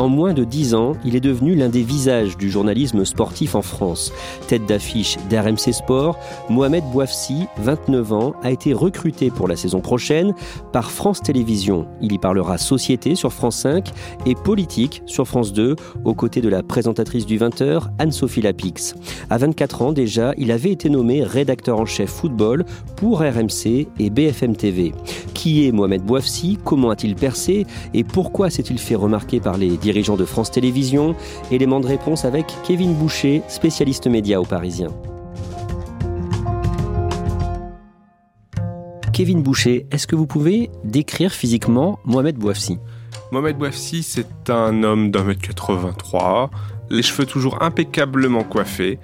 En moins de dix ans, il est devenu l'un des visages du journalisme sportif en France. Tête d'affiche d'RMC Sport, Mohamed Bouafsi, 29 ans, a été recruté pour la saison prochaine par France Télévisions. Il y parlera société sur France 5 et politique sur France 2, aux côtés de la présentatrice du 20h, Anne-Sophie Lapix. À 24 ans déjà, il avait été nommé rédacteur en chef football pour RMC et BFM TV. Qui est Mohamed Bouafsi? Comment a-t-il percé? Et pourquoi s'est-il fait remarquer par les dirigeant de France Télévisions. Élément de réponse avec Kevin Boucher, spécialiste média au Parisien. Kevin Boucher, est-ce que vous pouvez décrire physiquement Mohamed Bouafsi? Mohamed Bouafsi, c'est un homme d'un mètre 83, les cheveux toujours impeccablement coiffés,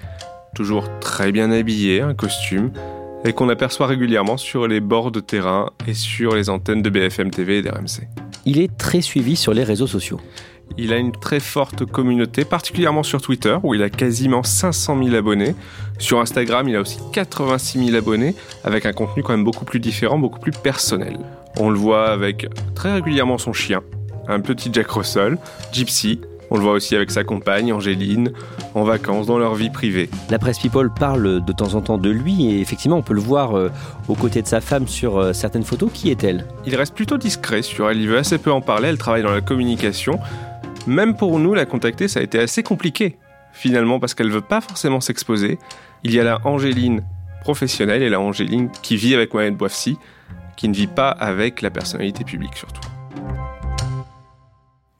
toujours très bien habillé, un costume, et qu'on aperçoit régulièrement sur les bords de terrain et sur les antennes de BFM TV et d'RMC. Il est très suivi sur les réseaux sociaux. Il a une très forte communauté, particulièrement sur Twitter, où il a quasiment 500 000 abonnés. Sur Instagram, il a aussi 86 000 abonnés, avec un contenu quand même beaucoup plus différent, beaucoup plus personnel. On le voit avec très régulièrement son chien, un petit Jack Russell, Gypsy, on le voit aussi avec sa compagne, Angéline, en vacances, dans leur vie privée. La presse People parle de temps en temps de lui et effectivement, on peut le voir euh, aux côtés de sa femme sur euh, certaines photos. Qui est-elle? Il reste plutôt discret sur elle, il veut assez peu en parler, elle travaille dans la communication. Même pour nous, la contacter, ça a été assez compliqué, finalement, parce qu'elle veut pas forcément s'exposer. Il y a la Angéline professionnelle et la Angéline qui vit avec Mohamed Bouafsi, qui ne vit pas avec la personnalité publique surtout.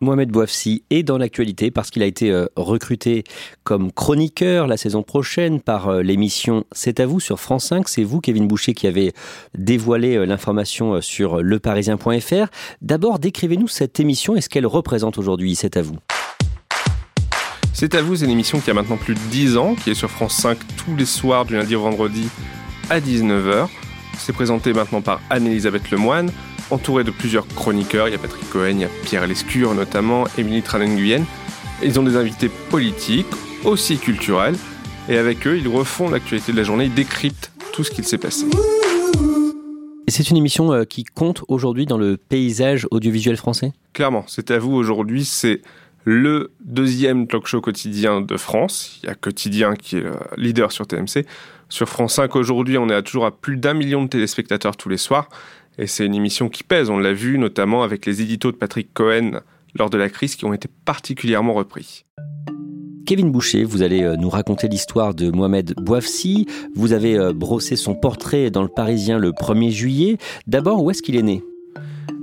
Mohamed Bouafsi est dans l'actualité parce qu'il a été euh, recruté comme chroniqueur la saison prochaine par euh, l'émission C'est à vous sur France 5. C'est vous, Kevin Boucher, qui avez dévoilé euh, l'information sur leparisien.fr. D'abord, décrivez-nous cette émission et ce qu'elle représente aujourd'hui. C'est à vous. C'est à vous, c'est une émission qui a maintenant plus de 10 ans, qui est sur France 5 tous les soirs du lundi au vendredi à 19h. C'est présenté maintenant par Anne-Elisabeth Lemoine entouré de plusieurs chroniqueurs. Il y a Patrick Cohen, il y a Pierre Lescure notamment, Émilie Tranen-Guyenne. Ils ont des invités politiques, aussi culturels. Et avec eux, ils refont l'actualité de la journée, ils décryptent tout ce qu'il s'est passé. Et c'est une émission euh, qui compte aujourd'hui dans le paysage audiovisuel français? Clairement, c'est à vous aujourd'hui, c'est le deuxième talk show quotidien de France. Il y a Quotidien qui est leader sur TMC. Sur France 5 aujourd'hui, on est à toujours à plus d'un million de téléspectateurs tous les soirs. Et c'est une émission qui pèse, on l'a vu notamment avec les éditos de Patrick Cohen lors de la crise qui ont été particulièrement repris. Kevin Boucher, vous allez euh, nous raconter l'histoire de Mohamed Bouafsi. Vous avez euh, brossé son portrait dans le Parisien le 1er juillet. D'abord, où est-ce qu'il est né?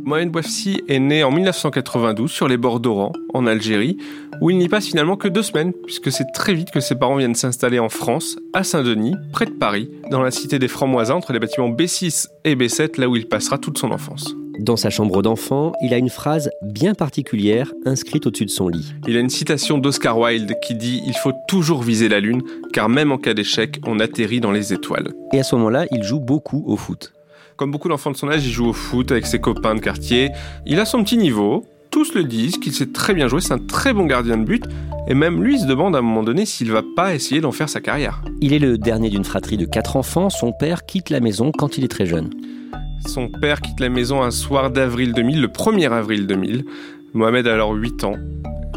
Mohamed Bouafsi est né en 1992 sur les bords d'Oran, en Algérie, où il n'y passe finalement que deux semaines, puisque c'est très vite que ses parents viennent s'installer en France, à Saint-Denis, près de Paris, dans la cité des Francs-Moisins, entre les bâtiments B6 et B7, là où il passera toute son enfance. Dans sa chambre d'enfant, il a une phrase bien particulière inscrite au-dessus de son lit. Il a une citation d'Oscar Wilde qui dit ⁇ Il faut toujours viser la Lune, car même en cas d'échec, on atterrit dans les étoiles ⁇ Et à ce moment-là, il joue beaucoup au foot. Comme beaucoup d'enfants de son âge, il joue au foot avec ses copains de quartier. Il a son petit niveau, tous le disent, qu'il sait très bien jouer, c'est un très bon gardien de but, et même lui se demande à un moment donné s'il va pas essayer d'en faire sa carrière. Il est le dernier d'une fratrie de quatre enfants, son père quitte la maison quand il est très jeune. Son père quitte la maison un soir d'avril 2000, le 1er avril 2000. Mohamed a alors 8 ans,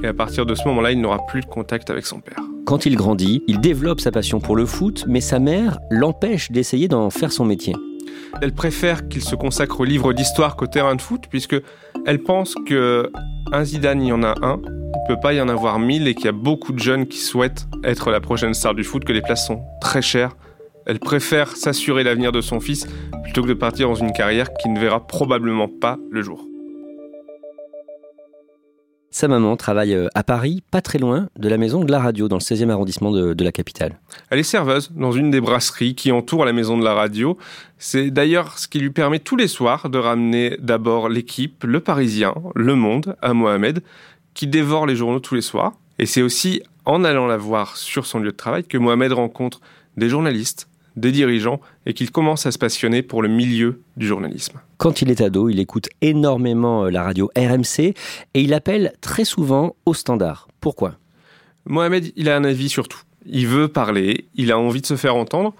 et à partir de ce moment-là, il n'aura plus de contact avec son père. Quand il grandit, il développe sa passion pour le foot, mais sa mère l'empêche d'essayer d'en faire son métier. Elle préfère qu'il se consacre au livre d'histoire qu'au terrain de foot, puisque elle pense que un Zidane, il y en a un, il peut pas y en avoir mille et qu'il y a beaucoup de jeunes qui souhaitent être la prochaine star du foot, que les places sont très chères. Elle préfère s'assurer l'avenir de son fils plutôt que de partir dans une carrière qui ne verra probablement pas le jour. Sa maman travaille euh, à Paris, pas très loin de la maison de la radio, dans le 16e arrondissement de, la capitale. Elle est serveuse dans une des brasseries qui entourent la maison de la radio. C'est d'ailleurs ce qui lui permet tous les soirs de ramener d'abord l'équipe, le Parisien, le Monde, à Mohamed, qui dévore les journaux tous les soirs. Et c'est aussi en allant la voir sur son lieu de travail que Mohamed rencontre des journalistes, des dirigeants et qu'il commence à se passionner pour le milieu du journalisme. Quand il est ado, il écoute énormément euh, la radio RMC et il appelle très souvent au standard. Pourquoi? Mohamed, il a un avis sur tout. Il veut parler, il a envie de se faire entendre.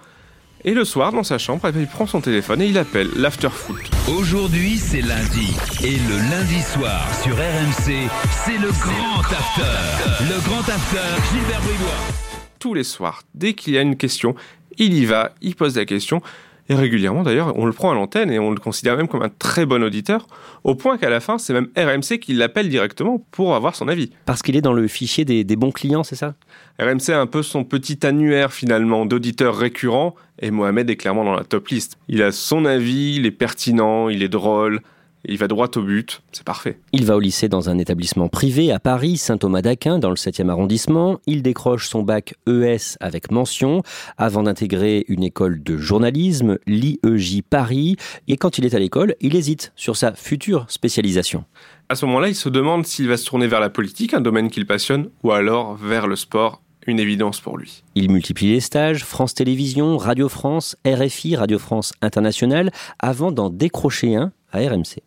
Et le soir, dans sa chambre, il prend son téléphone et il appelle l'after-foot. Aujourd'hui, c'est lundi. Et le lundi soir, sur RMC, c'est le grand after. Le grand after, Gilbert Bribois tous les soirs. Dès qu'il y a une question, il y va, il pose la question. Et régulièrement, d'ailleurs, on le prend à l'antenne et on le considère même comme un très bon auditeur, au point qu'à la fin, c'est même RMC qui l'appelle directement pour avoir son avis. Parce qu'il est dans le fichier des, des bons clients, c'est ça? RMC a un peu son petit annuaire finalement d'auditeurs récurrents, et Mohamed est clairement dans la top liste. Il a son avis, il est pertinent, il est drôle, il va droit au but, c'est parfait. Il va au lycée dans un établissement privé à Paris, Saint-Thomas d'Aquin, dans le 7e arrondissement. Il décroche son bac ES avec mention avant d'intégrer une école de journalisme, l'IEJ Paris. Et quand il est à l'école, il hésite sur sa future spécialisation. À ce moment-là, il se demande s'il va se tourner vers la politique, un domaine qu'il passionne, ou alors vers le sport, une évidence pour lui. Il multiplie les stages, France Télévisions, Radio France, RFI, Radio France Internationale, avant d'en décrocher un à RMC.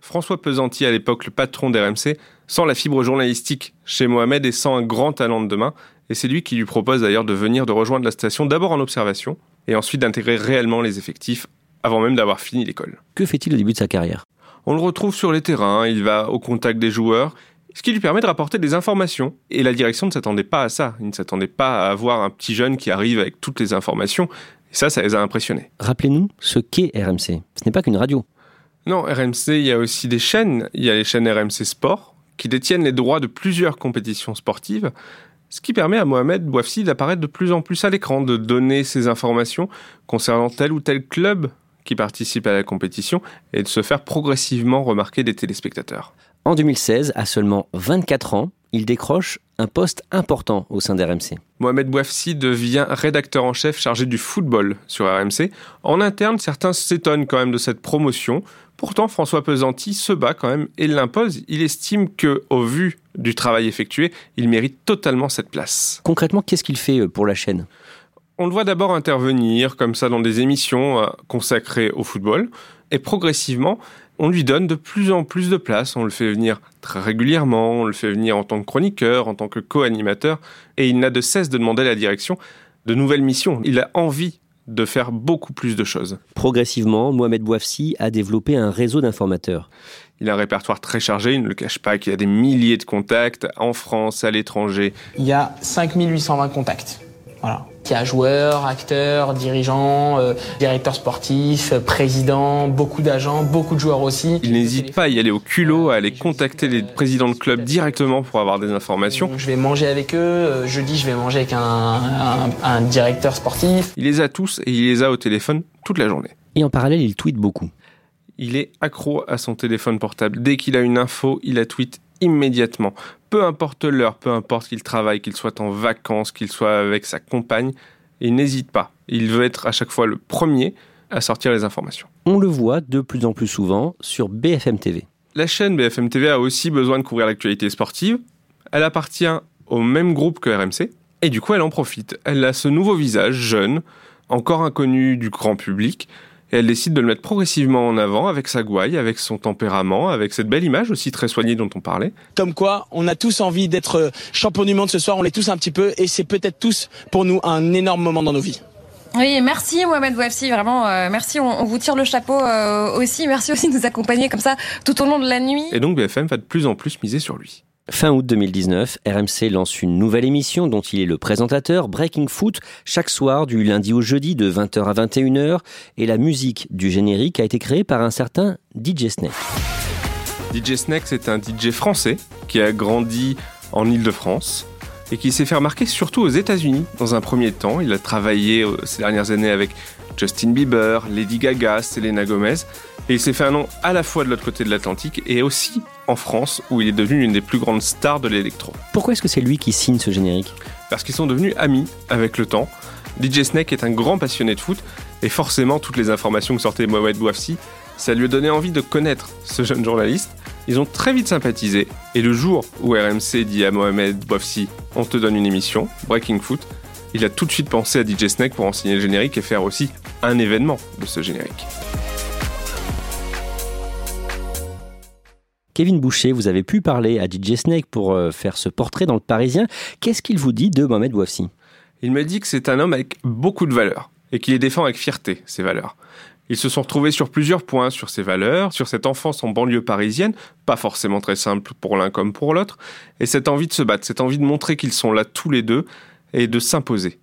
François Pesanti, à l'époque le patron d'RMC, sans la fibre journalistique chez Mohamed et sans un grand talent de demain. Et c'est lui qui lui propose d'ailleurs de venir de rejoindre la station d'abord en observation et ensuite d'intégrer réellement les effectifs avant même d'avoir fini l'école. Que fait-il au début de sa carrière? On le retrouve sur les terrains, il va au contact des joueurs, ce qui lui permet de rapporter des informations. Et la direction ne s'attendait pas à ça. Il ne s'attendait pas à avoir un petit jeune qui arrive avec toutes les informations. Et ça, ça les a impressionnés. Rappelez-nous ce qu'est RMC. Ce n'est pas qu'une radio. Non, RMC, il y a aussi des chaînes. Il y a les chaînes RMC Sport qui détiennent les droits de plusieurs compétitions sportives, ce qui permet à Mohamed Bouafsi d'apparaître de plus en plus à l'écran, de donner ses informations concernant tel ou tel club qui participe à la compétition et de se faire progressivement remarquer des téléspectateurs. En 2016, à seulement 24 ans, il décroche un poste important au sein d'RMC. Mohamed Bouafsi devient rédacteur en chef chargé du football sur RMC. En interne, certains s'étonnent quand même de cette promotion. Pourtant, François Pesanti se bat quand même et l'impose. Il estime que, au vu du travail effectué, il mérite totalement cette place. Concrètement, qu'est-ce qu'il fait euh, pour la chaîne? On le voit d'abord intervenir comme ça dans des émissions euh, consacrées au football et progressivement, on lui donne de plus en plus de place. On le fait venir très régulièrement, on le fait venir en tant que chroniqueur, en tant que co-animateur, et il n'a de cesse de demander à la direction de nouvelles missions. Il a envie de faire beaucoup plus de choses. Progressivement, Mohamed Bouafsi a développé un réseau d'informateurs. Il a un répertoire très chargé, il ne le cache pas, qu'il y a des milliers de contacts en France, à l'étranger. Il y a 5820 contacts. Voilà. Il y a joueurs, acteurs, dirigeants, euh, directeurs sportifs, présidents, beaucoup d'agents, beaucoup de joueurs aussi. Il n'hésite pas à y aller au culot, à aller contacter les présidents de clubs directement pour avoir des informations. Je vais manger avec eux, euh, jeudi je vais manger avec un, un directeur sportif. Il les a tous et il les a au téléphone toute la journée. Et en parallèle, il tweet beaucoup. Il est accro à son téléphone portable. Dès qu'il a une info, il la tweet immédiatement. Peu importe l'heure, peu importe qu'il travaille, qu'il soit en vacances, qu'il soit avec sa compagne, il n'hésite pas. Il veut être à chaque fois le premier à sortir les informations. On le voit de plus en plus souvent sur BFM TV. La chaîne BFM TV a aussi besoin de couvrir l'actualité sportive. Elle appartient au même groupe que RMC. Et du coup, elle en profite. Elle a ce nouveau visage jeune, encore inconnu du grand public, et elle décide de le mettre progressivement en avant avec sa gouaille, avec son tempérament, avec cette belle image aussi très soignée dont on parlait. Comme quoi, on a tous envie d'être euh, champion du monde ce soir, on l'est tous un petit peu, et c'est peut-être tous pour nous un énorme moment dans nos vies. Oui, merci Mohamed Bouafsi, vraiment, euh, merci, on, vous tire le chapeau euh, aussi, merci aussi de nous accompagner comme ça tout au long de la nuit. Et donc BFM va de plus en plus miser sur lui. Fin août 2019, RMC lance une nouvelle émission dont il est le présentateur, Breaking Foot, chaque soir du lundi au jeudi de 20h à 21h, et la musique du générique a été créée par un certain DJ Snake. DJ Snake, c'est un DJ français qui a grandi en Ile-de-France et qui s'est fait remarquer surtout aux États-Unis dans un premier temps. Il a travaillé euh, ces dernières années avec Justin Bieber, Lady Gaga, Selena Gomez, et il s'est fait un nom à la fois de l'autre côté de l'Atlantique et aussi en France où il est devenu l'une des plus grandes stars de l'électro. Pourquoi est-ce que c'est lui qui signe ce générique? Parce qu'ils sont devenus amis avec le temps. DJ Snake est un grand passionné de foot et forcément toutes les informations que sortait Mohamed Bouafsi, ça lui a donné envie de connaître ce jeune journaliste. Ils ont très vite sympathisé et le jour où RMC dit à Mohamed Bouafsi on te donne une émission, Breaking Foot, il a tout de suite pensé à DJ Snake pour en signer le générique et faire aussi un événement de ce générique. Kevin Boucher, vous avez pu parler à DJ Snake pour euh, faire ce portrait dans le Parisien. Qu'est-ce qu'il vous dit de Mohamed Bouafsi? Il me dit que c'est un homme avec beaucoup de valeurs et qu'il les défend avec fierté, ces valeurs. Ils se sont retrouvés sur plusieurs points sur ces valeurs, sur cette enfance en banlieue parisienne, pas forcément très simple pour l'un comme pour l'autre, et cette envie de se battre, cette envie de montrer qu'ils sont là tous les deux et de s'imposer.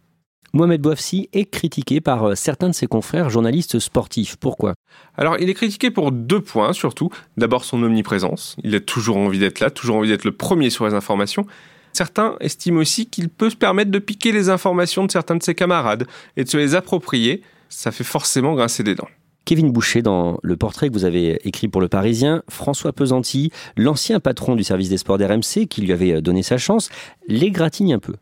Mohamed Bouafsi est critiqué par euh, certains de ses confrères journalistes sportifs. Pourquoi? Alors, il est critiqué pour deux points surtout. D'abord, son omniprésence. Il a toujours envie d'être là, toujours envie d'être le premier sur les informations. Certains estiment aussi qu'il peut se permettre de piquer les informations de certains de ses camarades et de se les approprier. Ça fait forcément grincer des dents. Kevin Boucher, dans le portrait que vous avez écrit pour Le Parisien, François Pesanti, l'ancien patron du service des sports d'RMC, qui lui avait donné sa chance, l'égratigne un peu.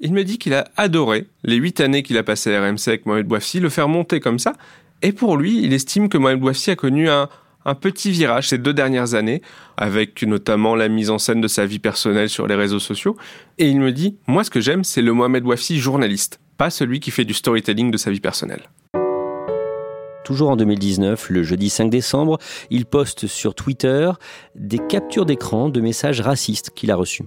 Il me dit qu'il a adoré les huit années qu'il a passées à RMC avec Mohamed Bouafsi, le faire monter comme ça. Et pour lui, il estime que Mohamed Bouafsi a connu un, petit virage ces deux dernières années, avec notamment la mise en scène de sa vie personnelle sur les réseaux sociaux. Et il me dit, moi ce que j'aime, c'est le Mohamed Bouafsi journaliste, pas celui qui fait du storytelling de sa vie personnelle. Toujours en 2019, le jeudi 5 décembre, il poste sur Twitter des captures d'écran de messages racistes qu'il a reçus.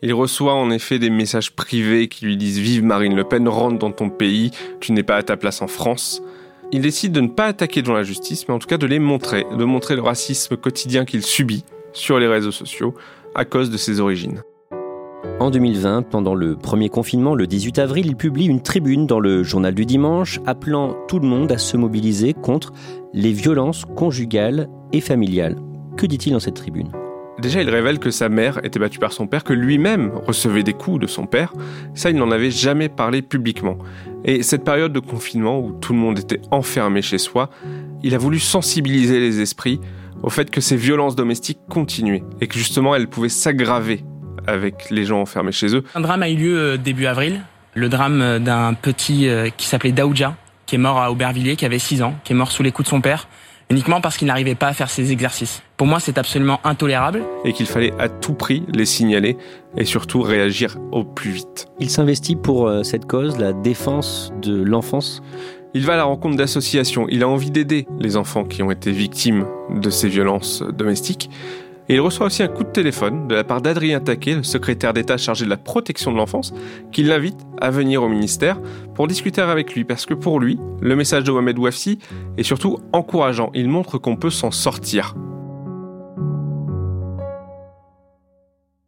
Il reçoit en effet des messages privés qui lui disent Vive Marine Le Pen, rentre dans ton pays, tu n'es pas à ta place en France. Il décide de ne pas attaquer devant la justice, mais en tout cas de les montrer, de montrer le racisme quotidien qu'il subit sur les réseaux sociaux à cause de ses origines. En 2020, pendant le premier confinement, le 18 avril, il publie une tribune dans le journal du dimanche appelant tout le monde à se mobiliser contre les violences conjugales et familiales. Que dit-il dans cette tribune? Déjà, il révèle que sa mère était battue par son père, que lui-même recevait des coups de son père. Ça, il n'en avait jamais parlé publiquement. Et cette période de confinement où tout le monde était enfermé chez soi, il a voulu sensibiliser les esprits au fait que ces violences domestiques continuaient et que justement elles pouvaient s'aggraver avec les gens enfermés chez eux. Un drame a eu lieu euh, début avril, le drame euh, d'un petit euh, qui s'appelait Daoudja, qui est mort à Aubervilliers, qui avait 6 ans, qui est mort sous les coups de son père uniquement parce qu'il n'arrivait pas à faire ses exercices. Pour moi, c'est absolument intolérable. Et qu'il fallait à tout prix les signaler et surtout réagir au plus vite. Il s'investit pour euh, cette cause, la défense de l'enfance il va à la rencontre d'associations, il a envie d'aider les enfants qui ont été victimes de ces violences domestiques. Et il reçoit aussi un coup de téléphone de la part d'Adrien Taquet, le secrétaire d'État chargé de la protection de l'enfance, qui l'invite à venir au ministère pour discuter avec lui. Parce que pour lui, le message de Mohamed Ouafsi est surtout encourageant. Il montre qu'on peut s'en sortir.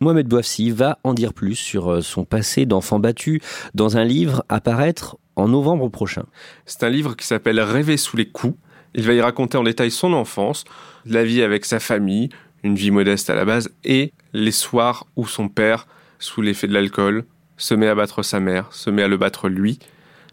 Mohamed Bouafsi va en dire plus sur euh, son passé d'enfant battu dans un livre à paraître en novembre prochain. C'est un livre qui s'appelle Rêver sous les coups. Il va y raconter en détail son enfance, la vie avec sa famille, une vie modeste à la base, et les soirs où son père, sous l'effet de l'alcool, se met à battre sa mère, se met à le battre lui,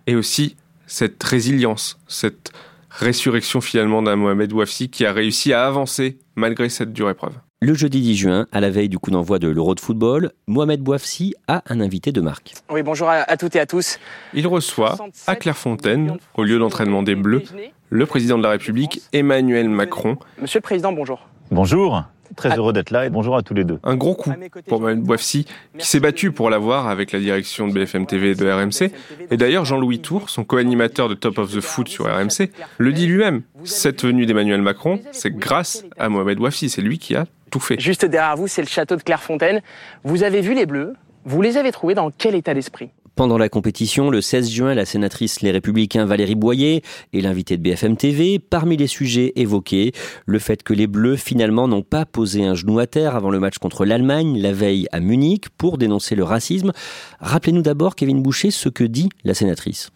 et aussi cette résilience, cette résurrection finalement d'un Mohamed Ouafsi qui a réussi à avancer malgré cette dure épreuve. Le jeudi 10 juin, à la veille du coup d'envoi de l'Euro de football, Mohamed Bouafsi a un invité de marque. Oui, bonjour à, toutes et à tous. Il reçoit, à Clairefontaine, au lieu d'entraînement des Bleus, le président de la République, Emmanuel Macron. Monsieur le Président, bonjour. Bonjour. Très heureux d'être là et bonjour à tous les deux. Un gros coup pour Mohamed Bouafsi, qui s'est battu pour l'avoir avec la direction de BFM TV et de RMC. Et d'ailleurs, Jean-Louis Tour, son co-animateur de Top of the Foot sur RMC, le dit lui-même. Cette venue d'Emmanuel Macron, c'est grâce à Mohamed Bouafsi. C'est lui qui a tout fait. Juste derrière vous, c'est le château de Clairefontaine. Vous avez vu les Bleus? Vous les avez trouvés dans quel état d'esprit? Pendant la compétition, le 16 juin, la sénatrice Les Républicains Valérie Boyer est l'invitée de BFM TV. Parmi les sujets évoqués, le fait que les Bleus finalement n'ont pas posé un genou à terre avant le match contre l'Allemagne la veille à Munich pour dénoncer le racisme. Rappelez-nous d'abord, Kevin Boucher, ce que dit la sénatrice.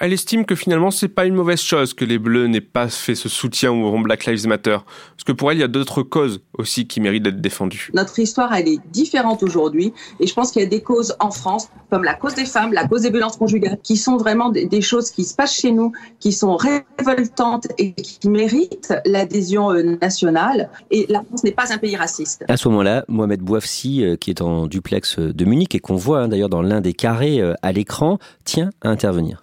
Elle estime que finalement c'est pas une mauvaise chose que les Bleus n'aient pas fait ce soutien au Black Lives Matter, parce que pour elle il y a d'autres causes aussi qui méritent d'être défendues. Notre histoire elle est différente aujourd'hui, et je pense qu'il y a des causes en France, comme la cause des femmes, la cause des violences conjugales, qui sont vraiment des, choses qui se passent chez nous, qui sont révoltantes et qui méritent l'adhésion euh, nationale. Et la France n'est pas un pays raciste. À ce moment-là, Mohamed Bouafsi, euh, qui est en duplex de Munich et qu'on voit hein, d'ailleurs dans l'un des carrés euh, à l'écran, tient à intervenir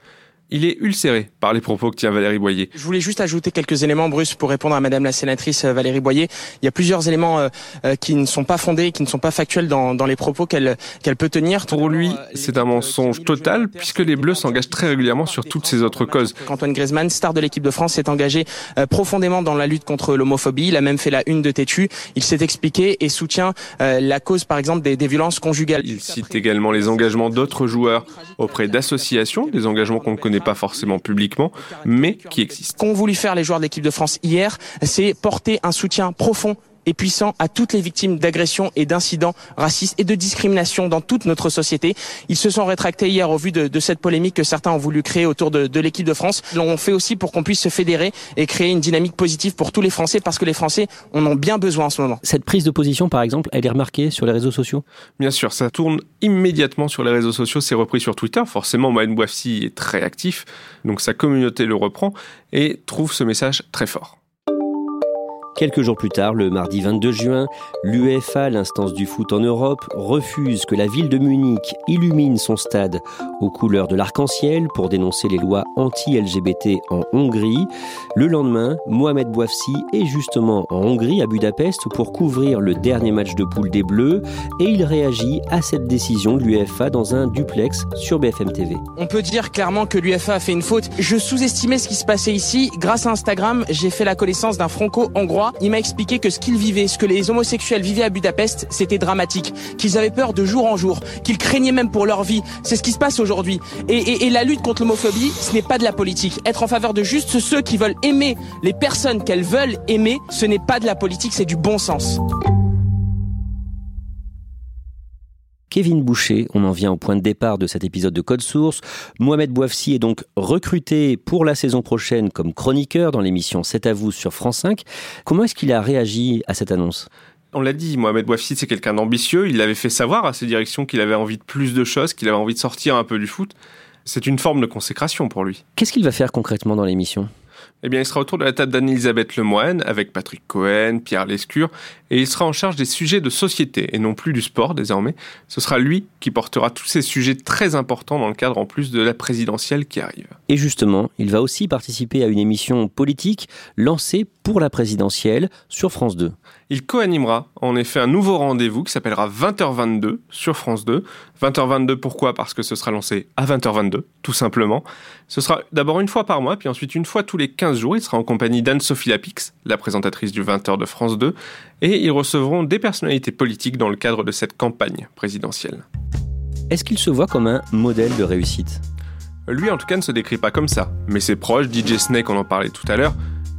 il est ulcéré par les propos que tient Valérie Boyer. Je voulais juste ajouter quelques éléments, Bruce, pour répondre à Madame la sénatrice euh, Valérie Boyer. Il y a plusieurs éléments euh, euh, qui ne sont pas fondés, qui ne sont pas factuels dans, dans les propos qu'elle qu'elle peut tenir. Pour lui, c'est un mensonge total, puisque les Bleus s'engagent très régulièrement sur toutes ces autres causes. Antoine Griezmann, star de l'équipe de France, s'est engagé profondément dans la lutte contre l'homophobie. Il a même fait la une de Tétu. Il s'est expliqué et soutient la cause, par exemple, des, des violences conjugales. Il cite également les engagements d'autres joueurs auprès d'associations, des engagements qu'on ne connaît pas forcément publiquement, mais qui existent. Ce qu'ont voulu faire les joueurs de l'équipe de France hier, c'est porter un soutien profond et puissant à toutes les victimes d'agressions et d'incidents racistes et de discrimination dans toute notre société. Ils se sont rétractés hier au vu de, cette polémique que certains ont voulu créer autour de, l'équipe de France. L'ont fait aussi pour qu'on puisse se fédérer et créer une dynamique positive pour tous les Français parce que les Français en ont bien besoin en ce moment. Cette prise de position, par exemple, elle est remarquée sur les réseaux sociaux? Bien sûr, ça tourne immédiatement sur les réseaux sociaux, c'est repris sur Twitter. Forcément, Mohamed Bouafsi est très actif, donc sa communauté le reprend et trouve ce message très fort. Quelques jours plus tard, le mardi 22 juin, l'UEFA, l'instance du foot en Europe, refuse que la ville de Munich illumine son stade aux couleurs de l'arc-en-ciel pour dénoncer les lois anti-LGBT en Hongrie. Le lendemain, Mohamed Bouafsi est justement en Hongrie, à Budapest, pour couvrir le dernier match de poule des Bleus et il réagit à cette décision de l'UEFA dans un duplex sur BFM TV. On peut dire clairement que l'UEFA a fait une faute. Je sous-estimais ce qui se passait ici. Grâce à Instagram, j'ai fait la connaissance d'un franco-hongrois il m'a expliqué que ce qu'ils vivaient, ce que les homosexuels vivaient à Budapest, c'était dramatique, qu'ils avaient peur de jour en jour, qu'ils craignaient même pour leur vie. C'est ce qui se passe aujourd'hui. Et, et la lutte contre l'homophobie, ce n'est pas de la politique. Être en faveur de juste ceux qui veulent aimer les personnes qu'elles veulent aimer, ce n'est pas de la politique, c'est du bon sens. Kevin Boucher. On en vient au point de départ de cet épisode de Code Source. Mohamed Bouafsi est donc recruté pour la saison prochaine comme chroniqueur dans l'émission C'est à vous sur France 5. Comment est-ce qu'il a réagi à cette annonce? On l'a dit, Mohamed Bouafsi, c'est quelqu'un d'ambitieux. Il avait fait savoir à ses directions qu'il avait envie de plus de choses, qu'il avait envie de sortir un peu du foot. C'est une forme de consécration pour lui. Qu'est-ce qu'il va faire concrètement dans l'émission? Eh bien, il sera autour de la table d'Anne-Elisabeth Lemoine avec Patrick Cohen, Pierre Lescure, et il sera en charge des sujets de société et non plus du sport désormais. Ce sera lui qui portera tous ces sujets très importants dans le cadre en plus de la présidentielle qui arrive. Et justement, il va aussi participer à une émission politique lancée pour la présidentielle sur France 2. Il co-animera en effet un nouveau rendez-vous qui s'appellera 20h22 sur France 2. 20h22 pourquoi? Parce que ce sera lancé à 20h22, tout simplement. Ce sera d'abord une fois par mois, puis ensuite une fois tous les 15 jours. Il sera en compagnie d'Anne-Sophie Lapix, la présentatrice du 20h de France 2, et ils recevront des personnalités politiques dans le cadre de cette campagne présidentielle. Est-ce qu'il se voit comme un modèle de réussite? Lui en tout cas ne se décrit pas comme ça, mais ses proches, DJ Snake on en parlait tout à l'heure,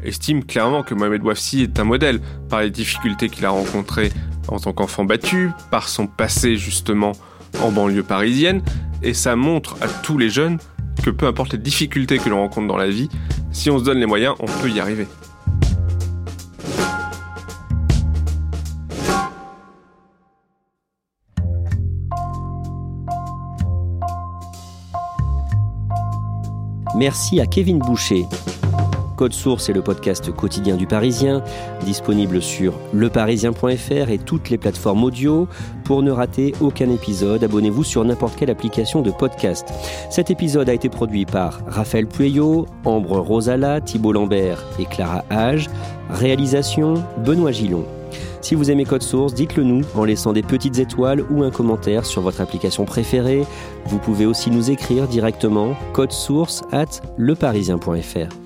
estime clairement que Mohamed Wafsi est un modèle par les difficultés qu'il a rencontrées en tant qu'enfant battu, par son passé justement en banlieue parisienne, et ça montre à tous les jeunes que peu importe les difficultés que l'on rencontre dans la vie, si on se donne les moyens, on peut y arriver. Merci à Kevin Boucher. Code Source est le podcast quotidien du Parisien, disponible sur leparisien.fr et toutes les plateformes audio. Pour ne rater aucun épisode, abonnez-vous sur n'importe quelle application de podcast. Cet épisode a été produit par Raphaël Pueyo, Ambre Rosala, Thibault Lambert et Clara Hage. Réalisation Benoît Gillon. Si vous aimez Code Source, dites-le nous en laissant des petites étoiles ou un commentaire sur votre application préférée. Vous pouvez aussi nous écrire directement code source at leparisien.fr.